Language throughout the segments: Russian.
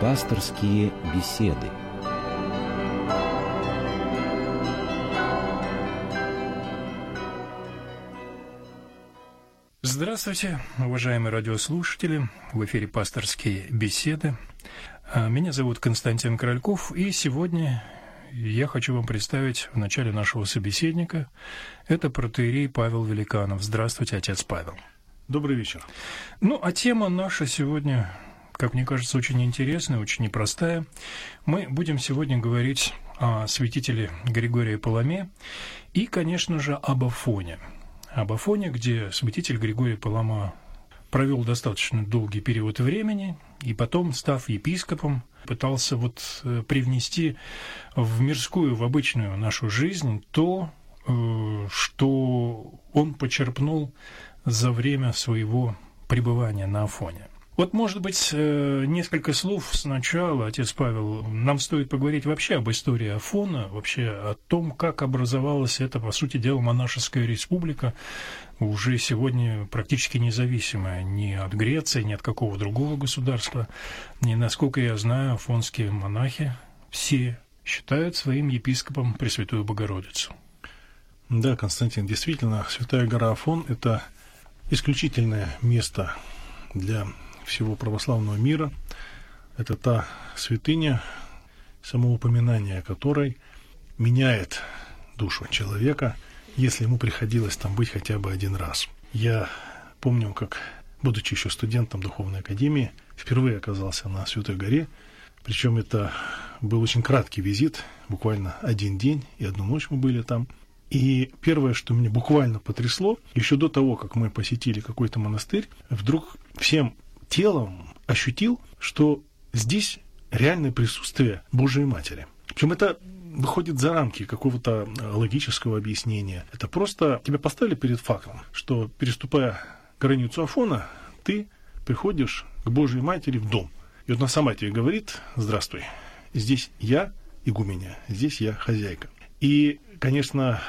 Пасторские беседы. Здравствуйте, уважаемые радиослушатели. В эфире «Пасторские беседы». А, меня зовут Константин Корольков, и сегодня я хочу вам представить в начале нашего собеседника. Это протеерей Павел Великанов. Здравствуйте, отец Павел. Добрый вечер. Ну, а тема наша сегодня как мне кажется, очень интересная, очень непростая. Мы будем сегодня говорить о святителе Григории Паламе и, конечно же, об Афоне. Об Афоне, где святитель Григорий Палама провел достаточно долгий период времени, и потом, став епископом, пытался вот э, привнести в мирскую, в обычную нашу жизнь то, э, что он почерпнул за время своего пребывания на Афоне. Вот, может быть, э, несколько слов сначала, отец Павел. Нам стоит поговорить вообще об истории Афона, вообще о том, как образовалась эта, по сути дела, монашеская республика, уже сегодня практически независимая ни от Греции, ни от какого другого государства. И, насколько я знаю, афонские монахи все считают своим епископом Пресвятую Богородицу. Да, Константин, действительно, Святая гора Афон – это исключительное место для всего православного мира. Это та святыня, само упоминание которой меняет душу человека, если ему приходилось там быть хотя бы один раз. Я помню, как, будучи еще студентом Духовной Академии, впервые оказался на Святой горе, причем это был очень краткий визит, буквально один день и одну ночь мы были там. И первое, что меня буквально потрясло, еще до того, как мы посетили какой-то монастырь, вдруг всем телом ощутил, что здесь реальное присутствие Божией Матери. Причем это выходит за рамки какого-то логического объяснения. Это просто тебя поставили перед фактом, что переступая границу Афона, ты приходишь к Божьей Матери в дом. И вот она сама тебе говорит, здравствуй, здесь я игуменя, здесь я хозяйка. И, конечно,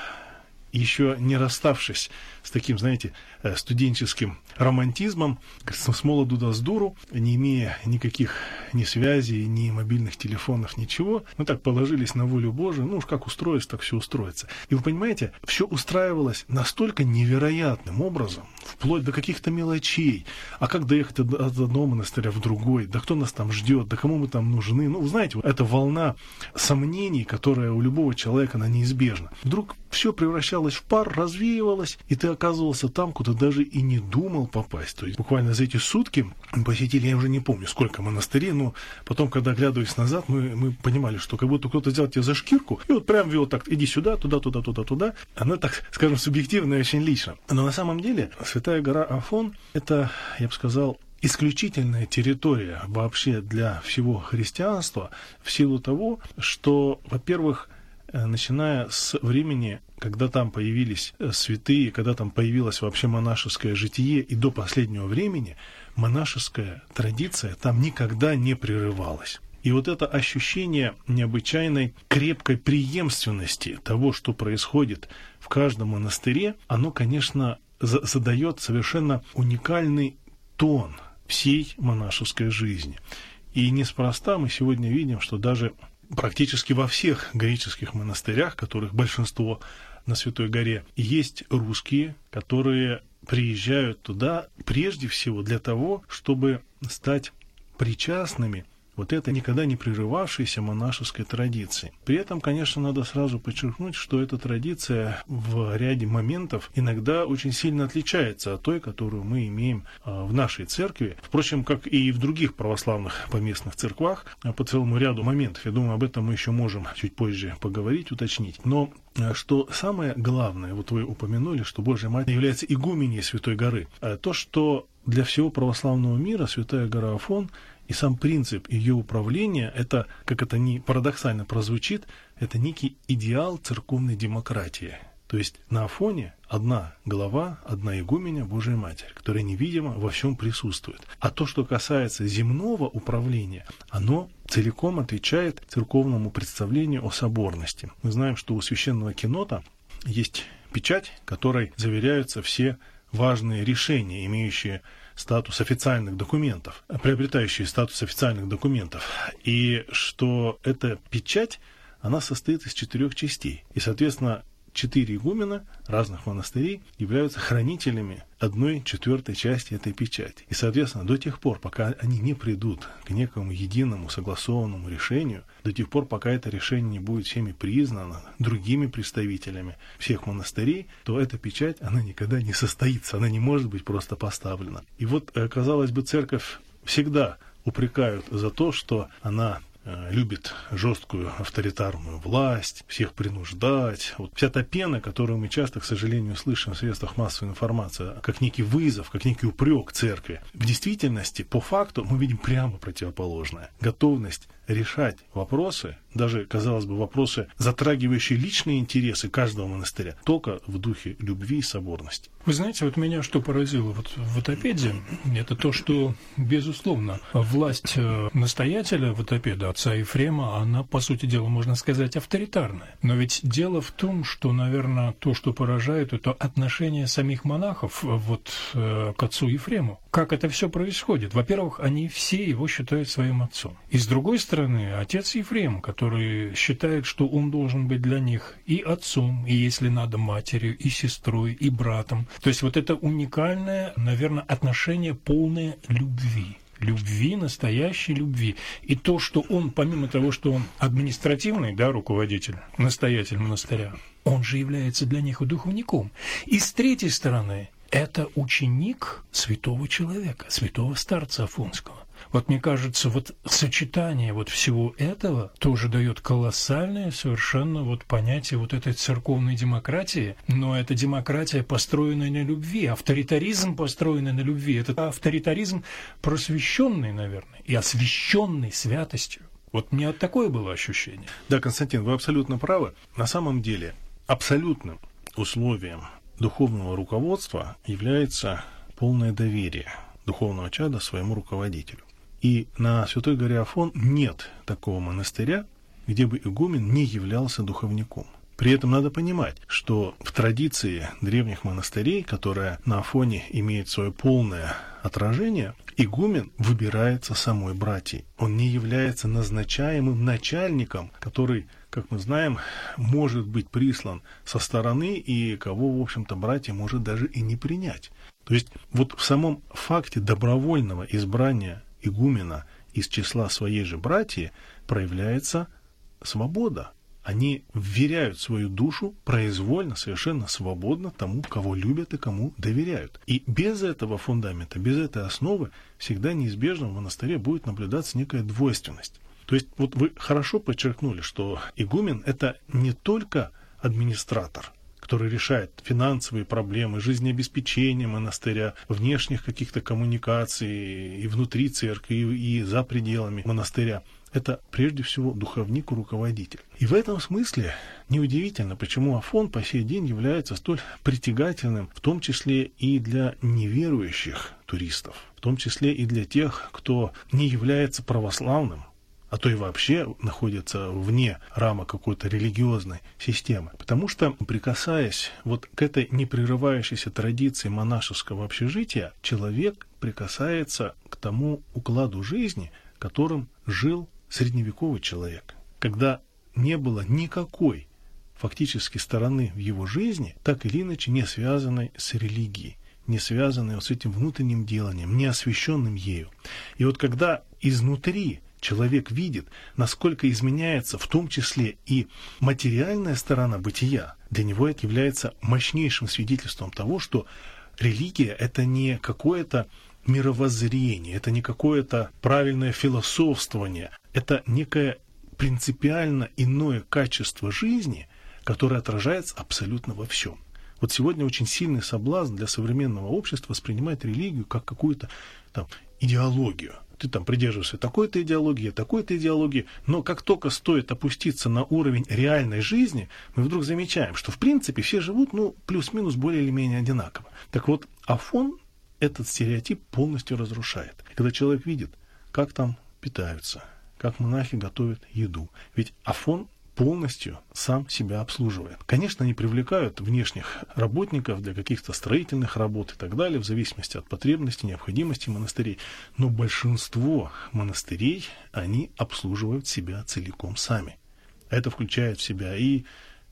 еще не расставшись с таким, знаете, э, студенческим романтизмом, с молоду до сдуру, не имея никаких ни связей, ни мобильных телефонов, ничего, мы так положились на волю Божию, ну уж как устроится, так все устроится. И вы понимаете, все устраивалось настолько невероятным образом, вплоть до каких-то мелочей. А как доехать от одного монастыря в другой? Да кто нас там ждет? Да кому мы там нужны? Ну, знаете, эта волна сомнений, которая у любого человека, она неизбежна. Вдруг все превращалось в пар, развеивалось, и ты оказывался там, куда даже и не думал попасть. То есть буквально за эти сутки посетили, я уже не помню, сколько монастырей, но потом, когда оглядываясь назад, мы, мы понимали, что как будто кто-то взял тебя за шкирку и вот прям вел так, иди сюда, туда, туда, туда, туда. Она так, скажем, субъективно и очень лично. Но на самом деле Святая гора Афон – это, я бы сказал, исключительная территория вообще для всего христианства в силу того, что, во-первых, начиная с времени, когда там появились э, святые, когда там появилось вообще монашеское житие, и до последнего времени монашеская традиция там никогда не прерывалась. И вот это ощущение необычайной крепкой преемственности того, что происходит в каждом монастыре, оно, конечно, задает совершенно уникальный тон всей монашеской жизни. И неспроста мы сегодня видим, что даже практически во всех греческих монастырях, которых большинство на Святой горе, есть русские, которые приезжают туда прежде всего для того, чтобы стать причастными вот это никогда не прерывавшейся монашеской традиции. При этом, конечно, надо сразу подчеркнуть, что эта традиция в ряде моментов иногда очень сильно отличается от той, которую мы имеем а, в нашей церкви. Впрочем, как и в других православных поместных церквах, а, по целому ряду моментов. Я думаю, об этом мы еще можем чуть позже поговорить, уточнить. Но а, что самое главное, вот вы упомянули, что Божья Мать является игуменей Святой горы. То, что для всего православного мира Святая гора Афон и сам принцип ее управления, это, как это ни парадоксально прозвучит, это некий идеал церковной демократии. То есть на Афоне одна глава, одна игуменя Божия Матерь, которая невидимо во всем присутствует. А то, что касается земного управления, оно целиком отвечает церковному представлению о соборности. Мы знаем, что у священного кинота есть печать, которой заверяются все важные решения, имеющие статус официальных документов, приобретающие статус официальных документов, и что эта печать, она состоит из четырех частей. И, соответственно, четыре игумена разных монастырей являются хранителями одной четвертой части этой печати. И, соответственно, до тех пор, пока они не придут к некому единому согласованному решению, до тех пор, пока это решение не будет всеми признано другими представителями всех монастырей, то эта печать, она никогда не состоится, она не может быть просто поставлена. И вот, э, казалось бы, церковь всегда упрекают за то, что она любит жесткую авторитарную власть, всех принуждать. Вот вся та пена, которую мы часто, к сожалению, слышим в средствах массовой информации, как некий вызов, как некий упрек церкви. В действительности, по факту, мы видим прямо противоположное. Готовность решать вопросы, даже, казалось бы, вопросы, затрагивающие личные интересы каждого монастыря, только в духе любви и соборности. Вы знаете, вот меня что поразило вот в Ватопеде, это то, что, безусловно, власть э, настоятеля Ватопеда, отца Ефрема, она, по сути дела, можно сказать, авторитарная. Но ведь дело в том, что, наверное, то, что поражает, это отношение самих монахов вот э, к отцу Ефрему. Как это все происходит? Во-первых, они все его считают своим отцом. И с другой стороны, отец Ефрем, который считает, что он должен быть для них и отцом, и, если надо, матерью, и сестрой, и братом. То есть вот это уникальное, наверное, отношение полное любви любви, настоящей любви. И то, что он, помимо того, что он административный, да, руководитель, настоятель монастыря, он же является для них духовником. И с третьей стороны, это ученик святого человека, святого старца Афонского. Вот мне кажется, вот сочетание вот всего этого тоже дает колоссальное совершенно вот понятие вот этой церковной демократии, но это демократия, построенная на любви, авторитаризм, построенный на любви, это авторитаризм просвещенный, наверное, и освященный святостью. Вот у меня такое было ощущение. Да, Константин, вы абсолютно правы. На самом деле, абсолютным условием духовного руководства является полное доверие духовного чада своему руководителю. И на Святой горе Афон нет такого монастыря, где бы игумен не являлся духовником. При этом надо понимать, что в традиции древних монастырей, которая на Афоне имеет свое полное отражение, игумен выбирается самой братьей. Он не является назначаемым начальником, который, как мы знаем, может быть прислан со стороны и кого, в общем-то, братья может даже и не принять. То есть вот в самом факте добровольного избрания игумена из числа своей же братьи проявляется свобода. Они вверяют свою душу произвольно, совершенно свободно тому, кого любят и кому доверяют. И без этого фундамента, без этой основы всегда неизбежно в монастыре будет наблюдаться некая двойственность. То есть вот вы хорошо подчеркнули, что игумен это не только администратор – который решает финансовые проблемы, жизнеобеспечения монастыря, внешних каких-то коммуникаций и внутри церкви, и за пределами монастыря. Это прежде всего духовник и руководитель. И в этом смысле неудивительно, почему Афон по сей день является столь притягательным, в том числе и для неверующих туристов, в том числе и для тех, кто не является православным, а то и вообще находится вне рамок какой-то религиозной системы. Потому что, прикасаясь вот к этой непрерывающейся традиции монашеского общежития, человек прикасается к тому укладу жизни, которым жил средневековый человек, когда не было никакой фактически стороны в его жизни, так или иначе не связанной с религией, не связанной вот с этим внутренним деланием, не освященным ею. И вот когда изнутри человек видит, насколько изменяется в том числе и материальная сторона бытия, для него это является мощнейшим свидетельством того, что религия – это не какое-то мировоззрение, это не какое-то правильное философствование, это некое принципиально иное качество жизни, которое отражается абсолютно во всем. Вот сегодня очень сильный соблазн для современного общества воспринимать религию как какую-то там идеологию – ты там придерживаешься такой-то идеологии, такой-то идеологии, но как только стоит опуститься на уровень реальной жизни, мы вдруг замечаем, что в принципе все живут, ну, плюс-минус более или менее одинаково. Так вот, Афон этот стереотип полностью разрушает. Когда человек видит, как там питаются, как монахи готовят еду. Ведь Афон полностью сам себя обслуживает. Конечно, они привлекают внешних работников для каких-то строительных работ и так далее, в зависимости от потребностей, необходимости монастырей. Но большинство монастырей, они обслуживают себя целиком сами. Это включает в себя и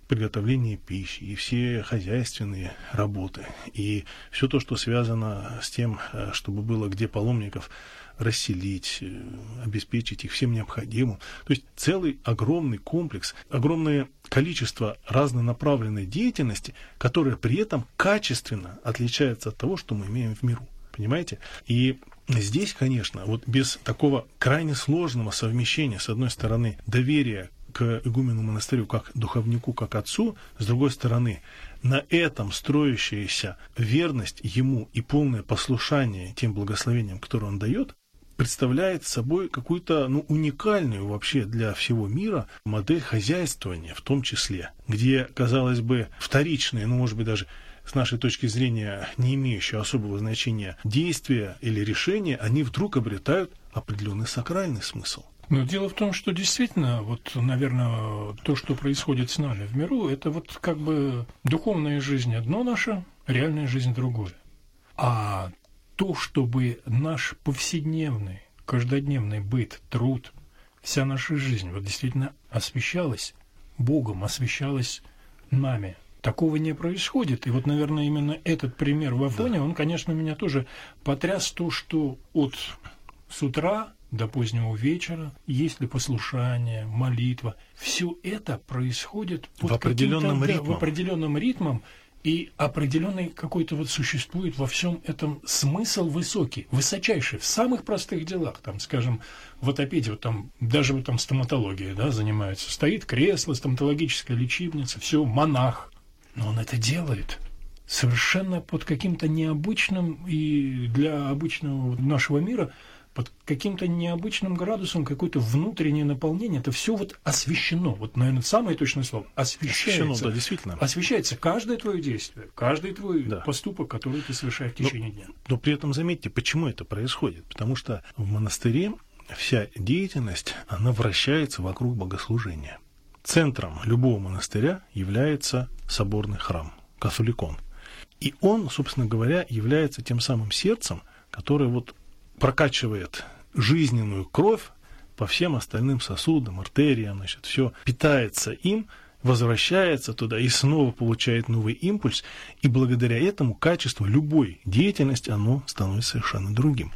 приготовление пищи, и все хозяйственные работы, и все то, что связано с тем, э, чтобы было где паломников расселить, э, обеспечить их всем необходимым. То есть целый огромный комплекс, огромное количество разнонаправленной деятельности, которая при этом качественно отличается от того, что мы имеем в миру. Понимаете? И здесь, конечно, вот без такого крайне сложного совмещения, с одной стороны, доверия к игумену монастырю как духовнику, как отцу, с другой стороны, на этом строящаяся верность ему и полное послушание тем благословениям, которые он дает, представляет собой какую-то ну, уникальную вообще для всего мира модель хозяйствования в том числе, где, казалось бы, вторичные, ну, может быть, даже с нашей точки зрения не имеющие особого значения действия или решения, они вдруг обретают определенный сакральный смысл. Но дело в том, что действительно, вот, наверное, то, что происходит с нами в миру, это вот как бы духовная жизнь одно наше, реальная жизнь другое. А то, чтобы наш повседневный, каждодневный быт, труд, вся наша жизнь вот действительно освещалась Богом, освещалась нами. Такого не происходит. И вот, наверное, именно этот пример в Афоне, да. он, конечно, меня тоже потряс то, что от с утра до позднего вечера, есть ли послушание, молитва, все это происходит под в определенном ритмом. Да, в определенном ритмом, и определенный какой-то вот существует во всем этом смысл высокий, высочайший, в самых простых делах. Там, скажем, в отопеде, вот там, даже вот там стоматология да, занимается. Стоит кресло, стоматологическая лечебница, все, монах. Но он это делает совершенно под каким-то необычным и для обычного нашего мира – под каким-то необычным градусом какое-то внутреннее наполнение. Это все вот освещено. Вот, наверное, самое точное слово. Освещается. Освещено, да, действительно. Освещается каждое твое действие, каждый твой да. поступок, который ты совершаешь в течение но, дня. Но при этом заметьте, почему это происходит. Потому что в монастыре вся деятельность, она вращается вокруг богослужения. Центром любого монастыря является соборный храм, католикон. И он, собственно говоря, является тем самым сердцем, которое вот прокачивает жизненную кровь по всем остальным сосудам, артериям, значит, все питается им, возвращается туда и снова получает новый импульс, и благодаря этому качество любой деятельности, оно становится совершенно другим.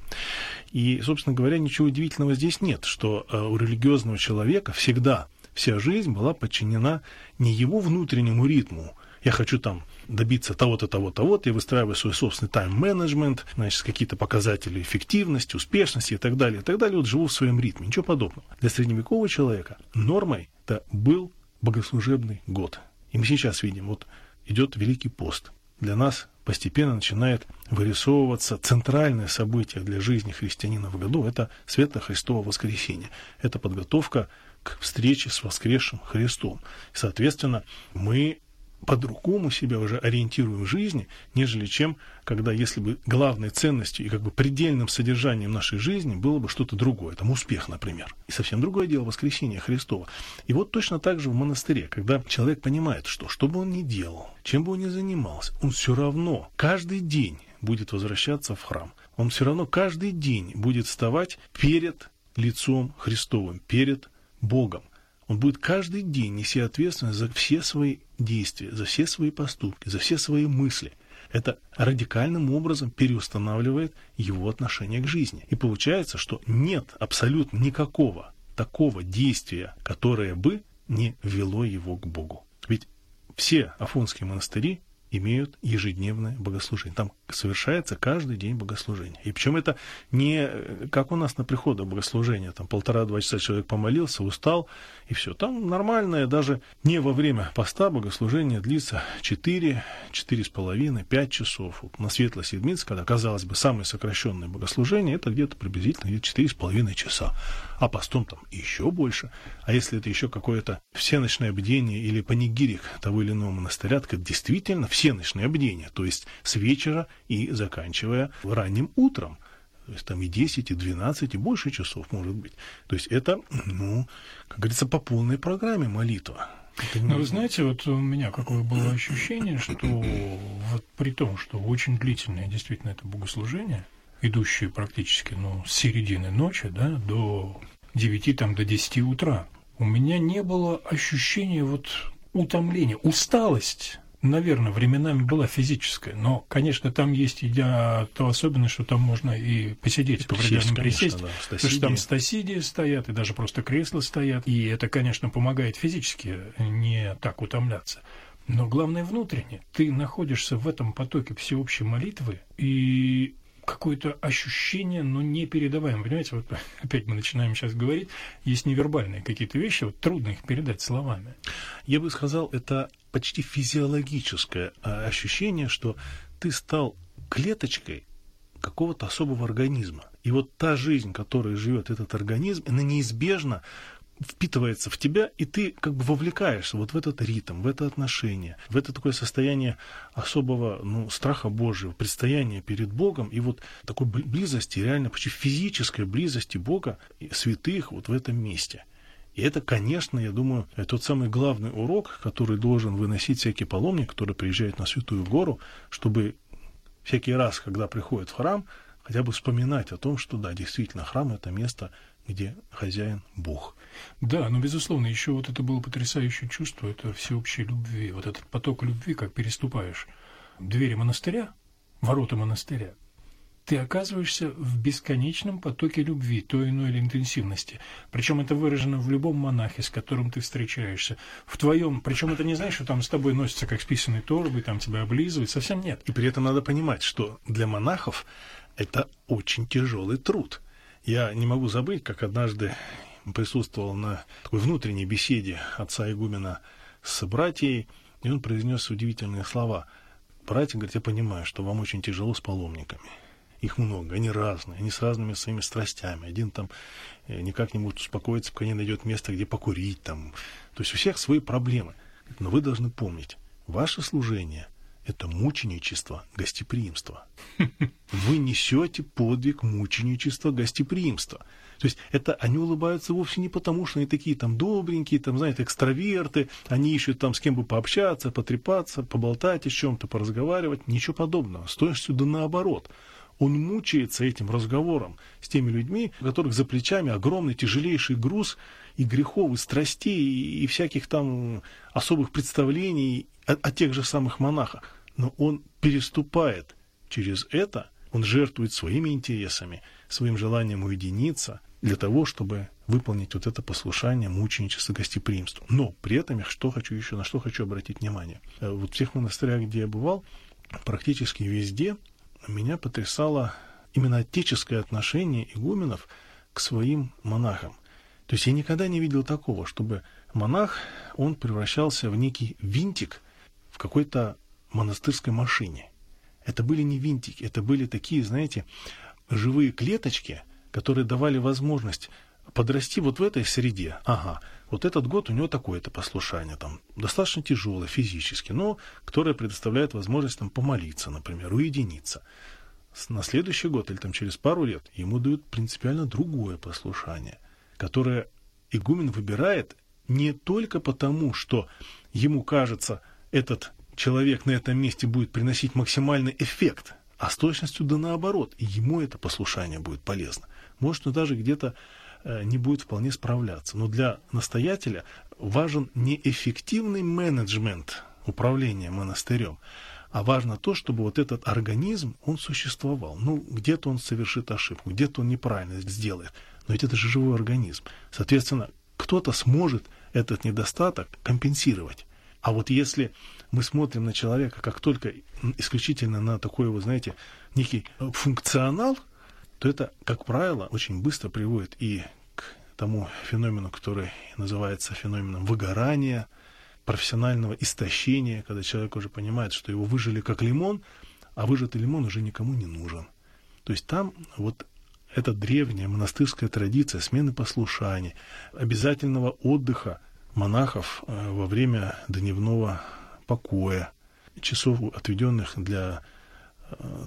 И, собственно говоря, ничего удивительного здесь нет, что э, у религиозного человека всегда вся жизнь была подчинена не его внутреннему ритму, я хочу там добиться того-то, того-то, того-то, я выстраиваю свой собственный тайм-менеджмент, значит, какие-то показатели эффективности, успешности и так далее, и так далее, вот живу в своем ритме, ничего подобного. Для средневекового человека нормой это был богослужебный год. И мы сейчас видим, вот идет Великий пост. Для нас постепенно начинает вырисовываться центральное событие для жизни христианина в году – это Светлое Христово воскресенье. Это подготовка к встрече с воскресшим Христом. И, соответственно, мы по-другому себя уже ориентируем в жизни, нежели чем, когда если бы главной ценностью и как бы предельным содержанием нашей жизни было бы что-то другое, там успех, например. И совсем другое дело воскресение Христова. И вот точно так же в монастыре, когда человек понимает, что что бы он ни делал, чем бы он ни занимался, он все равно каждый день будет возвращаться в храм. Он все равно каждый день будет вставать перед лицом Христовым, перед Богом. Он будет каждый день нести ответственность за все свои действия, за все свои поступки, за все свои мысли. Это радикальным образом переустанавливает его отношение к жизни. И получается, что нет абсолютно никакого такого действия, которое бы не ввело его к Богу. Ведь все афонские монастыри имеют ежедневное богослужение. Там совершается каждый день богослужение. И причем это не как у нас на приходах богослужения, там полтора-два часа человек помолился, устал, и все. Там нормальное, даже не во время поста богослужение длится 4, 4,5, 5 часов. Вот на Светлой Седмице, когда, казалось бы, самое сокращенное богослужение, это где-то приблизительно где-то 4,5 часа. А постом там еще больше. А если это еще какое-то всеночное бдение или панигирик того или иного монастыря, так это действительно всеночное бдение, то есть с вечера и заканчивая ранним утром То есть там и 10, и 12, и больше часов может быть. То есть это, ну, как говорится, по полной программе молитва. Ну, вы знаете, вот у меня какое было ощущение, что вот при том, что очень длительное действительно это богослужение, идущее практически ну, с середины ночи да, до 9 там, до 10 утра, у меня не было ощущения вот утомления, усталость наверное, временами была физическая, но, конечно, там есть и то особенность, что там можно и посидеть, и по определенным присесть, да, потому что там стасидии стоят, и даже просто кресла стоят, и это, конечно, помогает физически не так утомляться. Но главное внутренне. Ты находишься в этом потоке всеобщей молитвы, и какое-то ощущение, но не передаваемое. Понимаете, вот опять мы начинаем сейчас говорить, есть невербальные какие-то вещи, вот трудно их передать словами. Я бы сказал, это почти физиологическое а, ощущение, что ты стал клеточкой какого-то особого организма. И вот та жизнь, которой живет этот организм, она неизбежно впитывается в тебя, и ты как бы вовлекаешься вот в этот ритм, в это отношение, в это такое состояние особого ну, страха Божьего, предстояния перед Богом, и вот такой близости, реально почти физической близости Бога святых вот в этом месте. И это, конечно, я думаю, тот самый главный урок, который должен выносить всякий паломник, который приезжает на Святую Гору, чтобы всякий раз, когда приходит в храм, хотя бы вспоминать о том, что да, действительно, храм – это место, где хозяин Бог. Да, но, безусловно, еще вот это было потрясающее чувство, это всеобщей любви. Вот этот поток любви, как переступаешь двери монастыря, ворота монастыря, ты оказываешься в бесконечном потоке любви, той иной или интенсивности. Причем это выражено в любом монахе, с которым ты встречаешься. В твоем, причем это не значит, что там с тобой носятся как с писаной торбой, там тебя облизывают, совсем нет. И при этом надо понимать, что для монахов это очень тяжелый труд. Я не могу забыть, как однажды присутствовал на такой внутренней беседе отца игумена с братьей, и он произнес удивительные слова. Братья, говорит, я понимаю, что вам очень тяжело с паломниками. Их много, они разные, они с разными своими страстями. Один там э, никак не может успокоиться, пока не найдет место, где покурить. Там. То есть у всех свои проблемы. Но вы должны помнить, ваше служение – это мученичество, гостеприимство. Вы несете подвиг мученичества, гостеприимства. То есть это они улыбаются вовсе не потому, что они такие там добренькие, там, знаете, экстраверты, они ищут там с кем бы пообщаться, потрепаться, поболтать о чем-то, поразговаривать. Ничего подобного. С точностью да наоборот – он мучается этим разговором с теми людьми, у которых за плечами огромный тяжелейший груз и грехов, и страстей, и всяких там особых представлений о, о тех же самых монахах. Но он переступает через это, он жертвует своими интересами, своим желанием уединиться для того, чтобы выполнить вот это послушание, мученичество, гостеприимство. Но при этом я что хочу еще, на что хочу обратить внимание. Э, вот в тех монастырях, где я бывал, практически везде меня потрясало именно отеческое отношение игуменов к своим монахам. То есть я никогда не видел такого, чтобы монах, он превращался в некий винтик в какой-то монастырской машине. Это были не винтики, это были такие, знаете, живые клеточки, которые давали возможность подрасти вот в этой среде. Ага, вот этот год у него такое-то послушание, там, достаточно тяжелое физически, но которое предоставляет возможность там, помолиться, например, уединиться. На следующий год или там, через пару лет ему дают принципиально другое послушание, которое игумен выбирает не только потому, что ему кажется, этот человек на этом месте будет приносить максимальный эффект, а с точностью да наоборот, ему это послушание будет полезно. Может, он даже где-то Э, не будет вполне справляться. Но для настоятеля важен не эффективный менеджмент управления монастырем, а важно то, чтобы вот этот организм, он существовал. Ну, где-то он совершит ошибку, где-то он неправильно сделает. Но ведь это же живой организм. Соответственно, кто-то сможет этот недостаток компенсировать. А вот если мы смотрим на человека как только исключительно на такой, вы знаете, некий функционал – то это, как правило, очень быстро приводит и к тому феномену, который называется феноменом выгорания, профессионального истощения, когда человек уже понимает, что его выжили как лимон, а выжатый лимон уже никому не нужен. То есть там вот эта древняя монастырская традиция смены послушаний, обязательного отдыха монахов э, во время дневного покоя, часов, отведенных для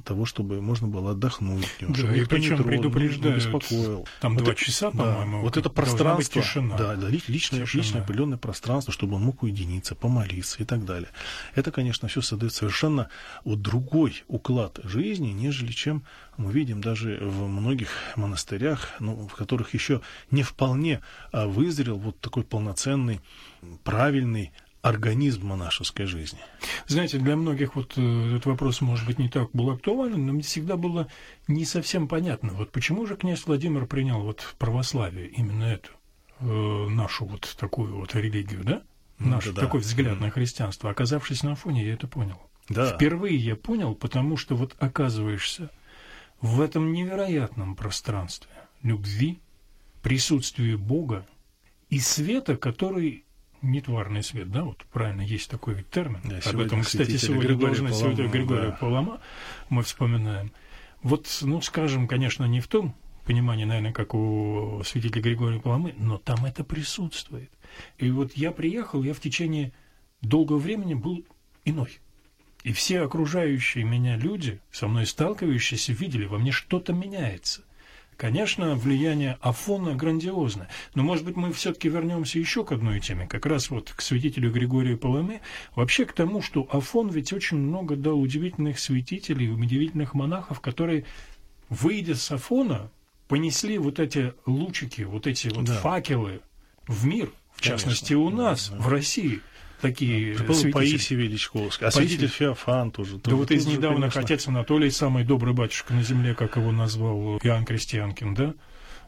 того, чтобы можно было отдохнуть да, и причем не предупреждают, не беспокоил. Там вот два часа, по-моему. вот это пространство, да, да, личное, тишина. личное определенное пространство, чтобы он мог уединиться, помолиться и так далее. Это, конечно, все создает совершенно вот другой уклад жизни, нежели чем мы видим даже в многих монастырях, ну, в которых еще не вполне а, вызрел вот такой полноценный, правильный организм монашеской жизни. Знаете, для многих вот э, этот вопрос, может быть, не так был актуален, но мне всегда было не совсем понятно, вот почему же князь Владимир принял вот православие, именно эту, э, нашу вот такую вот религию, да? Ну, Наш да, такой взгляд да. на христианство. Оказавшись на фоне, я это понял. Да. Впервые я понял, потому что вот оказываешься в этом невероятном пространстве любви, присутствии Бога и света, который нетварный свет, да, вот правильно, есть такой ведь термин. Да, Об этом, кстати, сегодня Григория должность Палама, святого Григория да. Палама мы вспоминаем. Вот, ну, скажем, конечно, не в том понимании, наверное, как у святителя Григория Паламы, но там это присутствует. И вот я приехал, я в течение долгого времени был иной. И все окружающие меня люди, со мной сталкивающиеся, видели, во мне что-то меняется – Конечно, влияние Афона грандиозно, но, может быть, мы все-таки вернемся еще к одной теме, как раз вот к святителю Григорию Паламе, вообще к тому, что Афон ведь очень много дал удивительных святителей, удивительных монахов, которые, выйдя с Афона, понесли вот эти лучики, вот эти вот да. факелы в мир, в Конечно. частности, у нас, да, в России – такие святители. Паисий Величковский, а святитель Феофан тоже. Да вот из недавних конечно... отец Анатолий, самый добрый батюшка на земле, как его назвал Иоанн Крестьянкин, да?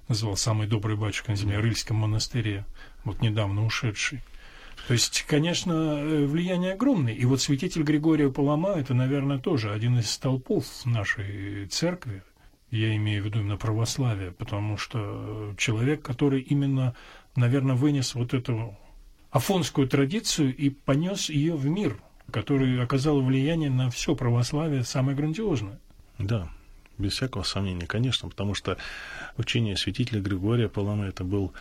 Назвал самый добрый батюшка на земле, в Рыльском монастыре, вот недавно ушедший. То есть, конечно, э, влияние огромное. И вот святитель Григория Палама – это, наверное, тоже один из столпов нашей церкви. Я имею в виду именно православие, потому что человек, который именно, наверное, вынес вот эту афонскую традицию и понес ее в мир, который оказал влияние на все православие самое грандиозное. Да, без всякого сомнения, конечно, потому что учение святителя Григория Паламы это был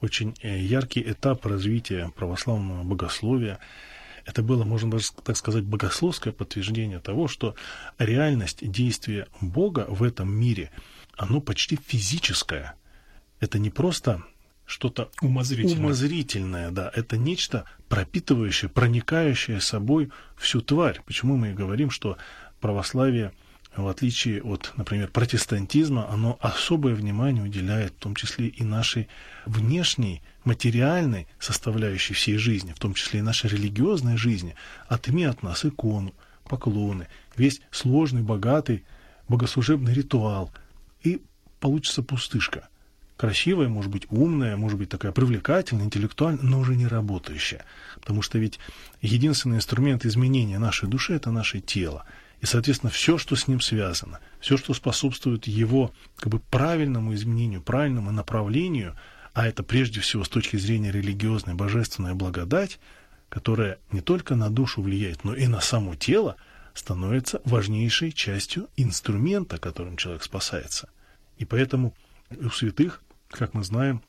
очень э, яркий этап развития православного богословия. Это было, можно даже так сказать, богословское подтверждение того, что реальность действия Бога в этом мире, оно почти физическое. Это не просто что-то умозрительное. умозрительное, да, это нечто пропитывающее, проникающее собой всю тварь. Почему мы и говорим, что православие, в отличие от, например, протестантизма, оно особое внимание уделяет, в том числе и нашей внешней, материальной составляющей всей жизни, в том числе и нашей религиозной жизни. Отыми от нас икону, поклоны, весь сложный, богатый богослужебный ритуал, и получится пустышка – красивая, может быть, умная, может быть, такая привлекательная, интеллектуальная, но уже не работающая. Потому что ведь единственный инструмент изменения нашей души – это наше тело. И, соответственно, все, что с ним связано, все, что способствует его как бы, правильному изменению, правильному направлению, а это прежде всего с точки зрения религиозной божественная благодать, которая не только на душу влияет, но и на само тело, становится важнейшей частью инструмента, которым человек спасается. И поэтому у святых как мы знаем,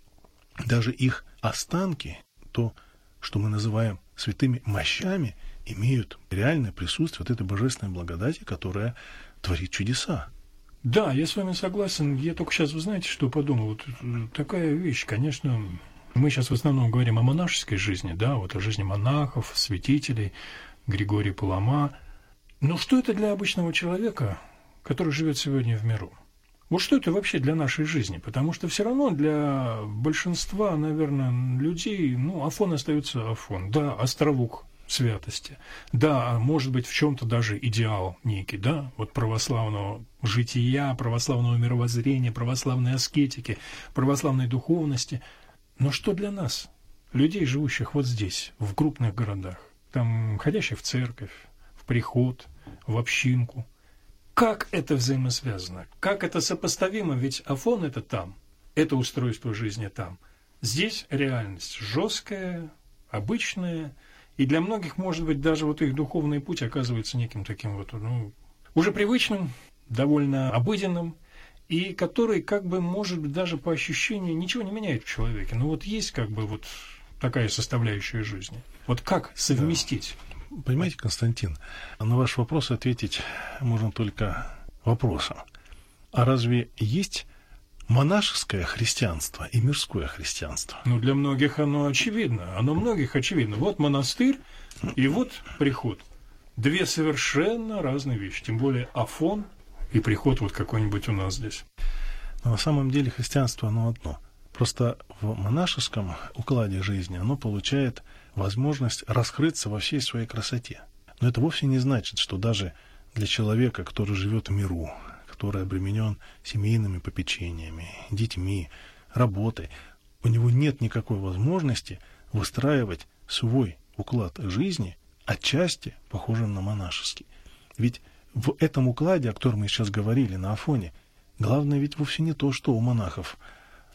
даже их останки, то, что мы называем святыми мощами, имеют реальное присутствие вот этой божественной благодати, которая творит чудеса. Да, я с вами согласен. Я только сейчас, вы знаете, что подумал? Вот э, такая вещь, конечно, мы сейчас в основном говорим о монашеской жизни, да, вот о жизни монахов, святителей, Григория Палама. Но что это для обычного человека, который живет сегодня в миру? Вот что это вообще для нашей жизни? Потому что все равно для большинства, наверное, людей, ну, Афон остается Афон. Да, островок святости. Да, может быть, в чем-то даже идеал некий, да, вот православного жития, православного мировоззрения, православной аскетики, православной духовности. Но что для нас, людей, живущих вот здесь, в крупных городах, там, ходящих в церковь, в приход, в общинку, как это взаимосвязано? Как это сопоставимо? Ведь Афон это там, это устройство жизни там. Здесь реальность жесткая, обычная, и для многих, может быть, даже вот их духовный путь оказывается неким таким вот, ну, уже привычным, довольно обыденным, и который, как бы, может быть, даже по ощущению ничего не меняет в человеке. Но вот есть, как бы, вот такая составляющая жизни. Вот как совместить? Понимаете, Константин, на ваш вопрос ответить можно только вопросом. А разве есть монашеское христианство и мирское христианство? Ну, для многих оно очевидно. Оно многих очевидно. Вот монастырь и вот приход. Две совершенно разные вещи. Тем более Афон и приход вот какой-нибудь у нас здесь. Но на самом деле христианство оно одно. Просто в монашеском укладе жизни оно получает возможность раскрыться во всей своей красоте. Но это вовсе не значит, что даже для человека, который живет в миру, который обременен семейными попечениями, детьми, работой, у него нет никакой возможности выстраивать свой уклад жизни отчасти похожим на монашеский. Ведь в этом укладе, о котором мы сейчас говорили на Афоне, главное ведь вовсе не то, что у монахов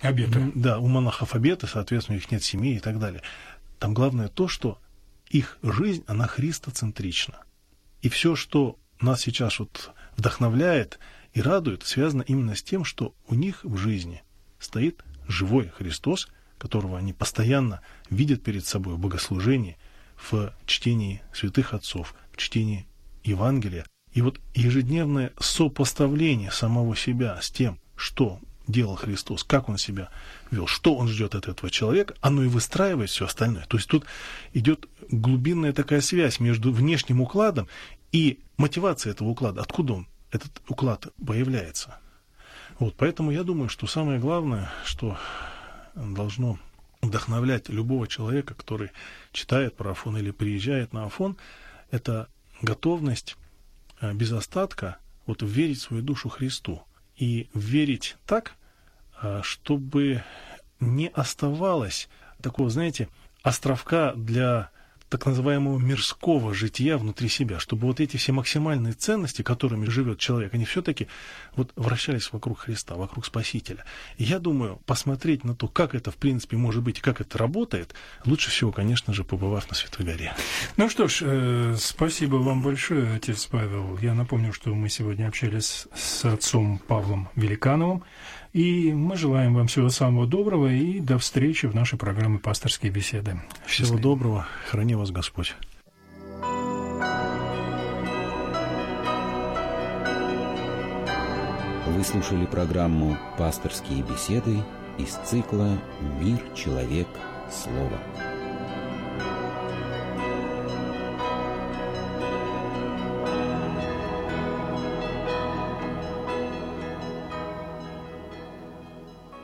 обеты. Да, у монахов обеты, соответственно, у них нет семьи и так далее. Там главное то, что их жизнь, она христоцентрична. И все, что нас сейчас вот вдохновляет и радует, связано именно с тем, что у них в жизни стоит живой Христос, которого они постоянно видят перед собой в богослужении, в чтении святых отцов, в чтении Евангелия. И вот ежедневное сопоставление самого себя с тем, что делал Христос, как он себя вел, что он ждет от этого человека, оно и выстраивает все остальное. То есть тут идет глубинная такая связь между внешним укладом и мотивацией этого уклада. Откуда он, этот уклад, появляется? Вот, поэтому я думаю, что самое главное, что должно вдохновлять любого человека, который читает про Афон или приезжает на Афон, это готовность э, без остатка вот верить свою душу Христу и верить так, а, чтобы не оставалось такого, знаете, островка для так называемого мирского жития внутри себя, чтобы вот эти все максимальные ценности, которыми живет человек, они все-таки вот вращались вокруг Христа, вокруг Спасителя. И я думаю, посмотреть на то, как это в принципе может быть как это работает, лучше всего, конечно же, побывав на Святой горе. Ну что ж, э, спасибо вам большое, отец Павел. Я напомню, что мы сегодня общались с отцом Павлом Великановым. И мы желаем вам всего самого доброго и до встречи в нашей программе «Пасторские беседы». Всего Счастливо. доброго. Храни вас Господь. Вы слушали программу «Пасторские беседы» из цикла «Мир, человек, слово».